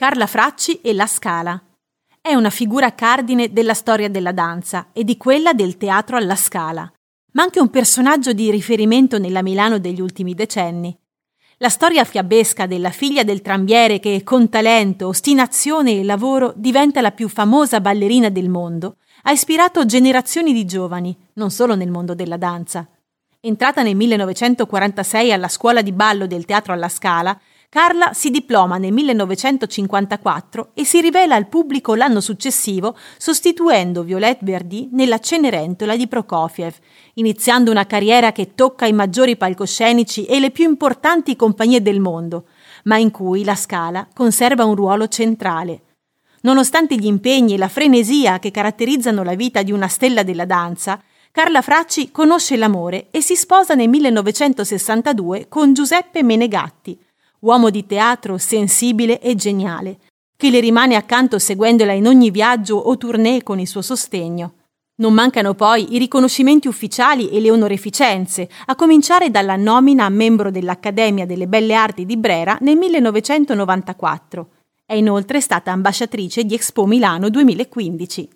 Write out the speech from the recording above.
Carla Fracci e La Scala. È una figura cardine della storia della danza e di quella del teatro alla Scala, ma anche un personaggio di riferimento nella Milano degli ultimi decenni. La storia fiabesca della figlia del trambiere che con talento, ostinazione e lavoro diventa la più famosa ballerina del mondo ha ispirato generazioni di giovani, non solo nel mondo della danza. Entrata nel 1946 alla scuola di ballo del Teatro alla Scala, Carla si diploma nel 1954 e si rivela al pubblico l'anno successivo sostituendo Violette Verdi nella Cenerentola di Prokofiev, iniziando una carriera che tocca i maggiori palcoscenici e le più importanti compagnie del mondo, ma in cui la Scala conserva un ruolo centrale. Nonostante gli impegni e la frenesia che caratterizzano la vita di una stella della danza, Carla Fracci conosce l'amore e si sposa nel 1962 con Giuseppe Menegatti, uomo di teatro sensibile e geniale, che le rimane accanto seguendola in ogni viaggio o tournée con il suo sostegno. Non mancano poi i riconoscimenti ufficiali e le onoreficenze, a cominciare dalla nomina a membro dell'Accademia delle Belle Arti di Brera nel 1994. È inoltre stata ambasciatrice di Expo Milano 2015.